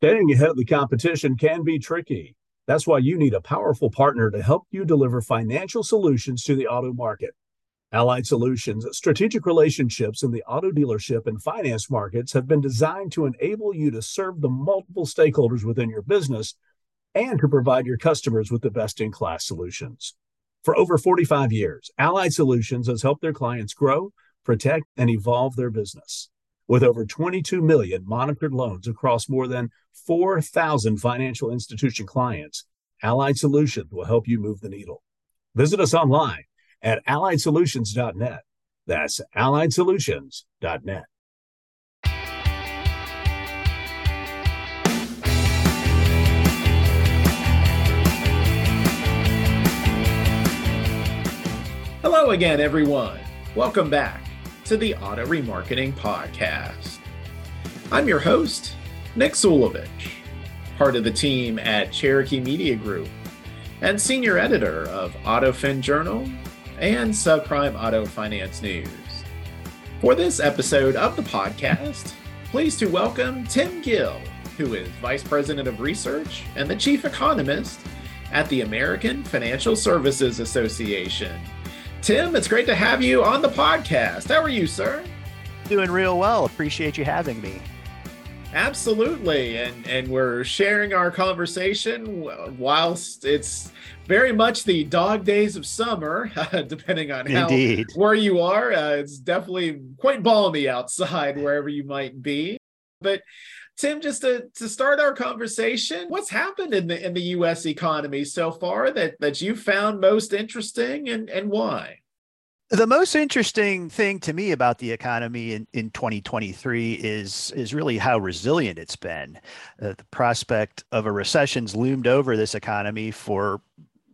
Staying ahead of the competition can be tricky. That's why you need a powerful partner to help you deliver financial solutions to the auto market. Allied Solutions' strategic relationships in the auto dealership and finance markets have been designed to enable you to serve the multiple stakeholders within your business and to provide your customers with the best in class solutions. For over 45 years, Allied Solutions has helped their clients grow, protect, and evolve their business. With over 22 million monitored loans across more than 4,000 financial institution clients, Allied Solutions will help you move the needle. Visit us online at alliedsolutions.net. That's alliedsolutions.net. Hello again, everyone. Welcome back to the Auto Remarketing Podcast. I'm your host, Nick Zulovich, part of the team at Cherokee Media Group and senior editor of AutoFin Journal and Subprime Auto Finance News. For this episode of the podcast, pleased to welcome Tim Gill, who is Vice President of Research and the Chief Economist at the American Financial Services Association. Tim, it's great to have you on the podcast. How are you, sir? Doing real well. Appreciate you having me. Absolutely. And and we're sharing our conversation whilst it's very much the dog days of summer, depending on how Indeed. where you are. Uh, it's definitely quite balmy outside wherever you might be. But Tim, just to, to start our conversation, what's happened in the in the US economy so far that, that you found most interesting and, and why? The most interesting thing to me about the economy in, in 2023 is is really how resilient it's been. Uh, the prospect of a recession's loomed over this economy for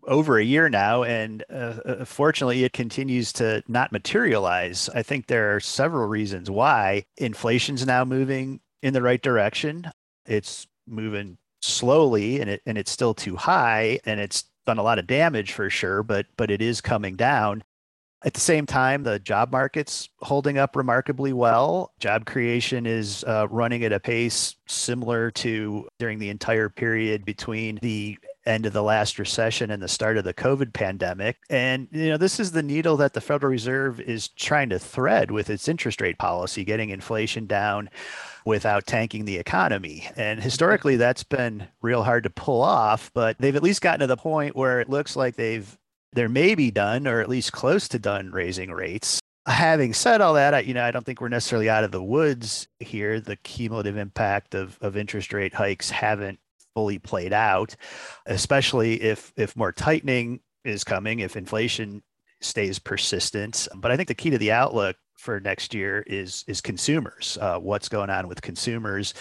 over a year now, and uh, uh, fortunately, it continues to not materialize. I think there are several reasons why. Inflation's now moving in the right direction. It's moving slowly, and it and it's still too high, and it's done a lot of damage for sure. But but it is coming down. At the same time, the job market's holding up remarkably well. Job creation is uh, running at a pace similar to during the entire period between the end of the last recession and the start of the COVID pandemic. And you know, this is the needle that the Federal Reserve is trying to thread with its interest rate policy, getting inflation down without tanking the economy. And mm-hmm. historically that's been real hard to pull off, but they've at least gotten to the point where it looks like they've they're maybe done or at least close to done raising rates. Having said all that, I, you know, I don't think we're necessarily out of the woods here. The cumulative impact of, of interest rate hikes haven't fully played out, especially if if more tightening is coming, if inflation stays persistent. But I think the key to the outlook for next year is is consumers. Uh, what's going on with consumers?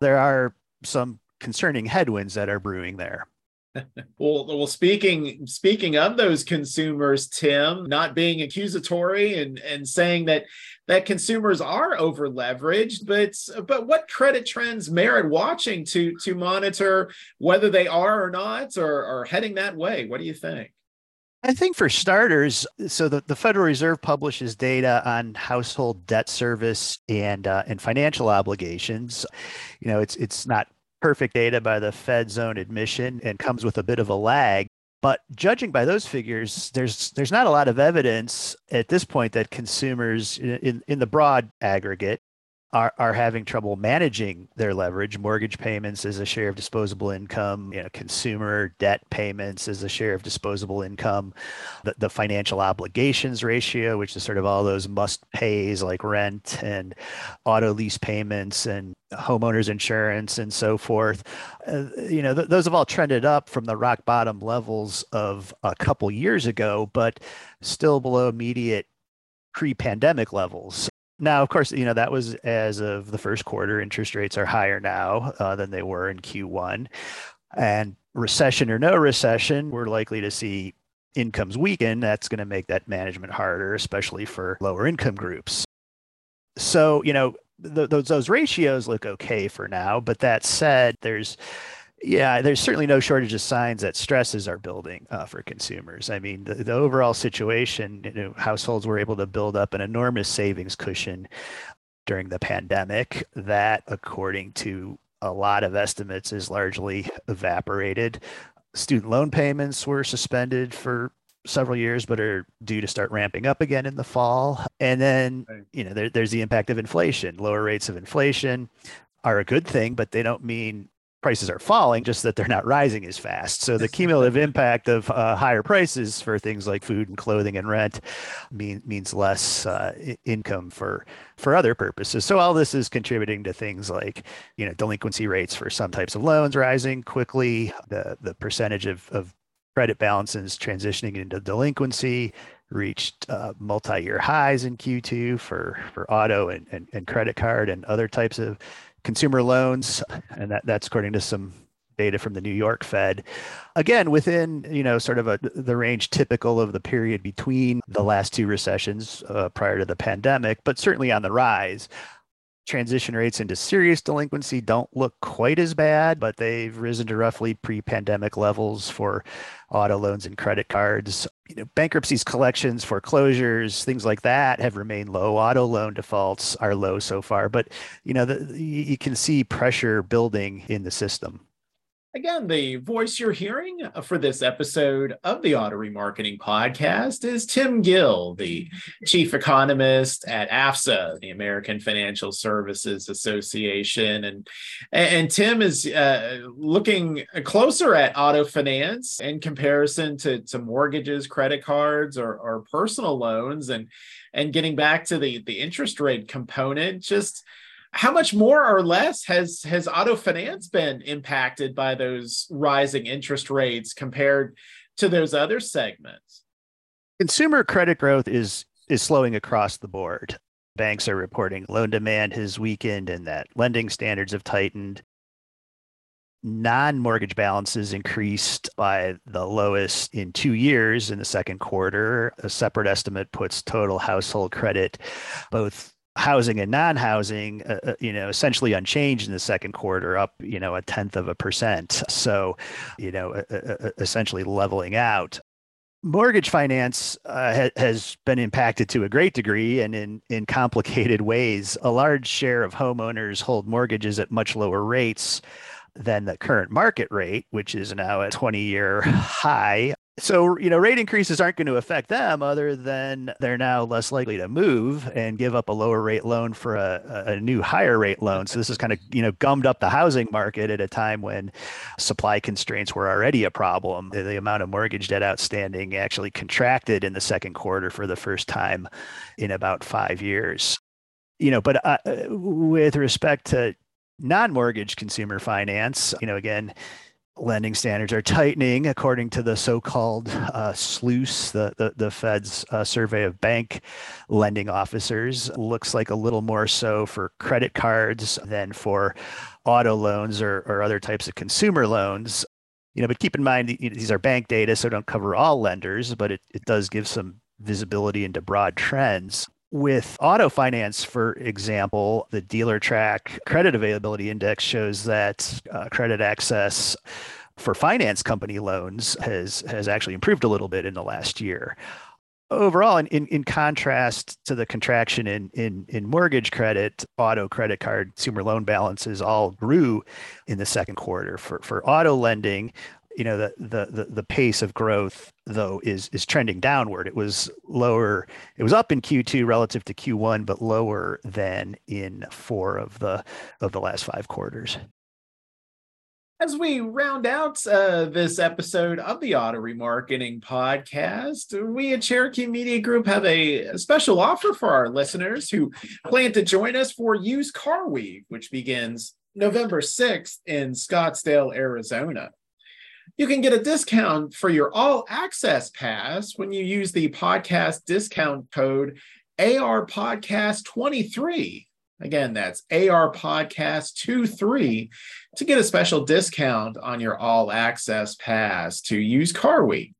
There are some concerning headwinds that are brewing there. well, well, speaking speaking of those consumers, Tim, not being accusatory and and saying that that consumers are over leveraged, but but what credit trends merit watching to to monitor whether they are or not, or are heading that way? What do you think? I think for starters, so the, the Federal Reserve publishes data on household debt service and uh, and financial obligations. You know, it's it's not perfect data by the Fed's own admission and comes with a bit of a lag. But judging by those figures, there's there's not a lot of evidence at this point that consumers in, in the broad aggregate are, are having trouble managing their leverage. Mortgage payments as a share of disposable income, you know, consumer debt payments as a share of disposable income, the, the financial obligations ratio, which is sort of all those must pays like rent and auto lease payments and homeowners insurance and so forth. Uh, you know, th- those have all trended up from the rock bottom levels of a couple years ago, but still below immediate pre-pandemic levels. Now, of course, you know, that was as of the first quarter. Interest rates are higher now uh, than they were in Q1. And recession or no recession, we're likely to see incomes weaken. That's going to make that management harder, especially for lower income groups. So, you know, th- those, those ratios look okay for now. But that said, there's yeah, there's certainly no shortage of signs that stresses are building uh, for consumers. I mean, the, the overall situation, you know, households were able to build up an enormous savings cushion during the pandemic that, according to a lot of estimates is largely evaporated. Student loan payments were suspended for several years, but are due to start ramping up again in the fall. And then, you know, there, there's the impact of inflation. Lower rates of inflation are a good thing, but they don't mean prices are falling, just that they're not rising as fast. So the cumulative impact of uh, higher prices for things like food and clothing and rent mean, means less uh, income for for other purposes. So all this is contributing to things like you know delinquency rates for some types of loans rising quickly, the the percentage of, of credit balances transitioning into delinquency reached uh, multi-year highs in Q2 for for auto and, and, and credit card and other types of consumer loans, and that, that's according to some data from the New York Fed. Again, within you know sort of a, the range typical of the period between the last two recessions uh, prior to the pandemic, but certainly on the rise transition rates into serious delinquency don't look quite as bad, but they've risen to roughly pre-pandemic levels for auto loans and credit cards. You know, bankruptcies, collections, foreclosures, things like that have remained low. Auto loan defaults are low so far, but you know, the, you can see pressure building in the system. Again, the voice you're hearing uh, for this episode of the Auto Remarketing Podcast is Tim Gill, the chief economist at AFSA, the American Financial Services Association, and and Tim is uh, looking closer at auto finance in comparison to to mortgages, credit cards, or, or personal loans, and and getting back to the the interest rate component, just how much more or less has has auto finance been impacted by those rising interest rates compared to those other segments? Consumer credit growth is is slowing across the board. Banks are reporting loan demand has weakened and that lending standards have tightened. Non-mortgage balances increased by the lowest in two years in the second quarter. A separate estimate puts total household credit both housing and non-housing, uh, uh, you know, essentially unchanged in the second quarter, up, you know, a tenth of a percent. So, you know, uh, essentially leveling out. Mortgage finance uh, ha- has been impacted to a great degree and in, in complicated ways. A large share of homeowners hold mortgages at much lower rates than the current market rate, which is now a 20 year high so you know rate increases aren't going to affect them other than they're now less likely to move and give up a lower rate loan for a, a new higher rate loan. So this is kind of you know gummed up the housing market at a time when supply constraints were already a problem. The, the amount of mortgage debt outstanding actually contracted in the second quarter for the first time in about five years. You know but uh, with respect to non-mortgage consumer finance you know again lending standards are tightening, according to the so-called uh, SLOOS, the, the, the Fed's uh, survey of bank lending officers. Looks like a little more so for credit cards than for auto loans or, or other types of consumer loans. You know, but keep in mind these are bank data, so don't cover all lenders, but it, it does give some visibility into broad trends. With auto finance, for example, the Dealertrack credit availability index shows that uh, credit access for finance company loans has has actually improved a little bit in the last year. Overall, in, in, in contrast to the contraction in, in, in mortgage credit, auto credit card, consumer loan balances all grew in the second quarter. For, for auto lending, you know the, the the the pace of growth though is is trending downward it was lower it was up in q2 relative to q1 but lower than in four of the of the last five quarters as we round out uh, this episode of the Auto Remarketing Podcast, we at Cherokee Media Group have a, special offer for our listeners who plan to join us for Used Car Week, which begins November 6th in Scottsdale, Arizona. You can get a discount for your all access pass when you use the podcast discount code AR Podcast 23. Again, that's AR Podcast 23 to get a special discount on your all access pass to Used Car Week.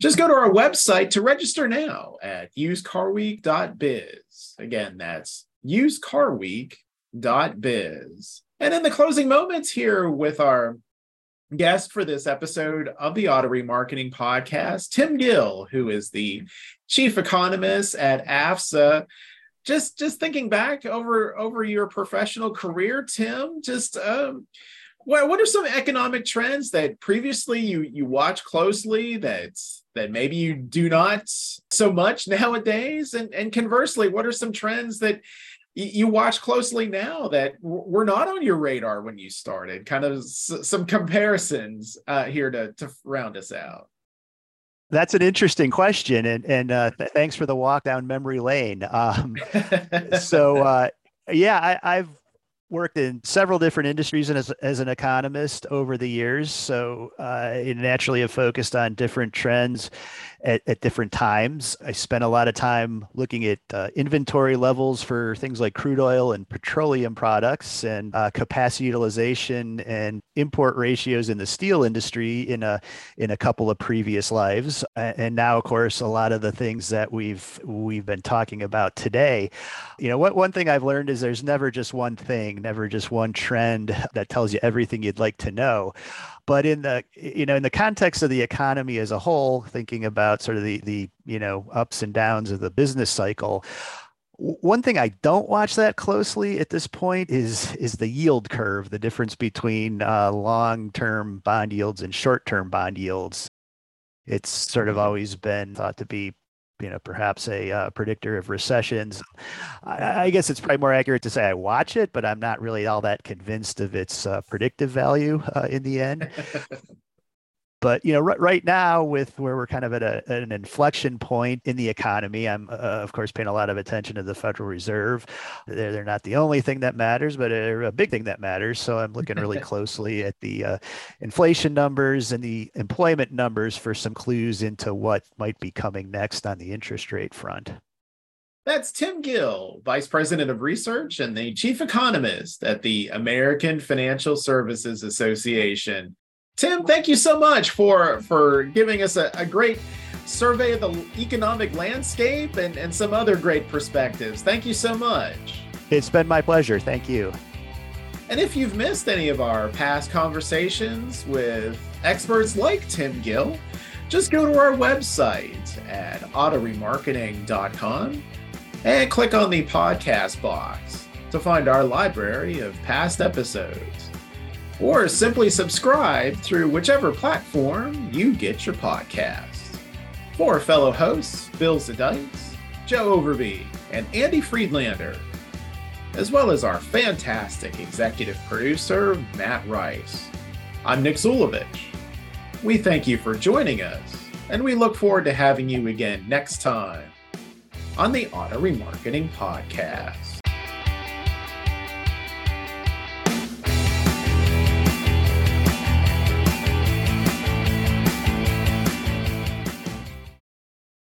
Just go to our website to register now at usedcarweek.biz. Again, that's usedcarweek.biz. And in the closing moments here with our guest for this episode of the Auto Remarketing Podcast, Tim Gill, who is the chief economist at AFSA. just just thinking back over over your professional career, Tim, just um, what what are some economic trends that previously you you watch closely that that maybe you do not so much nowadays, and and conversely, what are some trends that you watch closely now that we're not on your radar when you started kind of some comparisons uh, here to, to round us out that's an interesting question, and and uh, th- thanks for the walk down memory lane. Um, so uh, yeah, I, have worked in several different industries as, as an economist over the years. So uh, naturally have focused on different trends at, at, different times. I spent a lot of time looking at uh, inventory levels for things like crude oil and petroleum products and uh, capacity utilization and import ratios in the steel industry in a in a couple of previous lives. And now, of course, a lot of the things that we've we've been talking about today. You know, what one thing I've learned is there's never just one thing never just one trend that tells you everything you'd like to know. But in the you know in the context of the economy as a whole, thinking about sort of the the you know ups and downs of the business cycle, one thing I don't watch that closely at this point is is the yield curve, the difference between uh, long-term bond yields and short-term bond yields. It's sort of mm-hmm. always been thought to be you know perhaps a uh, predictor of recessions. I, I, guess it's probably more accurate to say I watch it, but I'm not really all that convinced of its uh, predictive value uh, in the end. but you know r- right now with where we're kind of at, a, at an inflection point in the economy i'm uh, of course paying a lot of attention to the federal reserve. They're, they're not the only thing that matters but a, a big thing that matters. So i'm looking really closely at the uh, inflation numbers and the employment numbers for some clues into what might be coming next on the interest rate front. That's Tim Gill, Vice President of Research and the Chief Economist at the American Financial Services Association. Tim, thank you so much for for giving us a, a great survey of the economic landscape and, and some other great perspectives. Thank you so much. It's been my pleasure. Thank you. And if you've missed any of our past conversations with experts like Tim Gill, just go to our website at autoremarketing.com and click on the podcast box to find our library of past episodes or simply subscribe through whichever platform you get your podcast. For fellow hosts Bill Zadeits, Joe Overby, and Andy Friedlander, as well as our fantastic executive producer, Matt Rice. I'm Nick Zulovich. We thank you for joining us, and we look forward to having you again next time on the Auto Remarketing Podcast.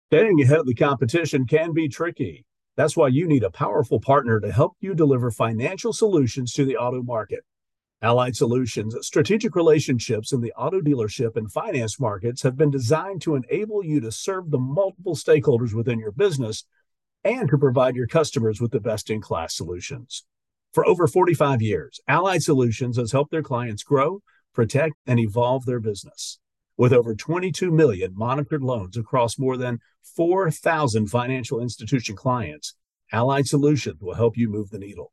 Staying ahead of the competition can be tricky. That's why you need a powerful partner to help you deliver financial solutions to the auto market. Allied Solutions' strategic relationships in the auto dealership and finance markets have been designed to enable you to serve the multiple stakeholders within your business and to provide your customers with the best in class solutions. For over 45 years, Allied Solutions has helped their clients grow, protect, and evolve their business. With over 22 million monitored loans across more than 4,000 financial institution clients, Allied Solutions will help you move the needle.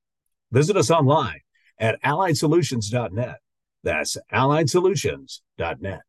Visit us online at alliedsolutions.net. That's alliedsolutions.net.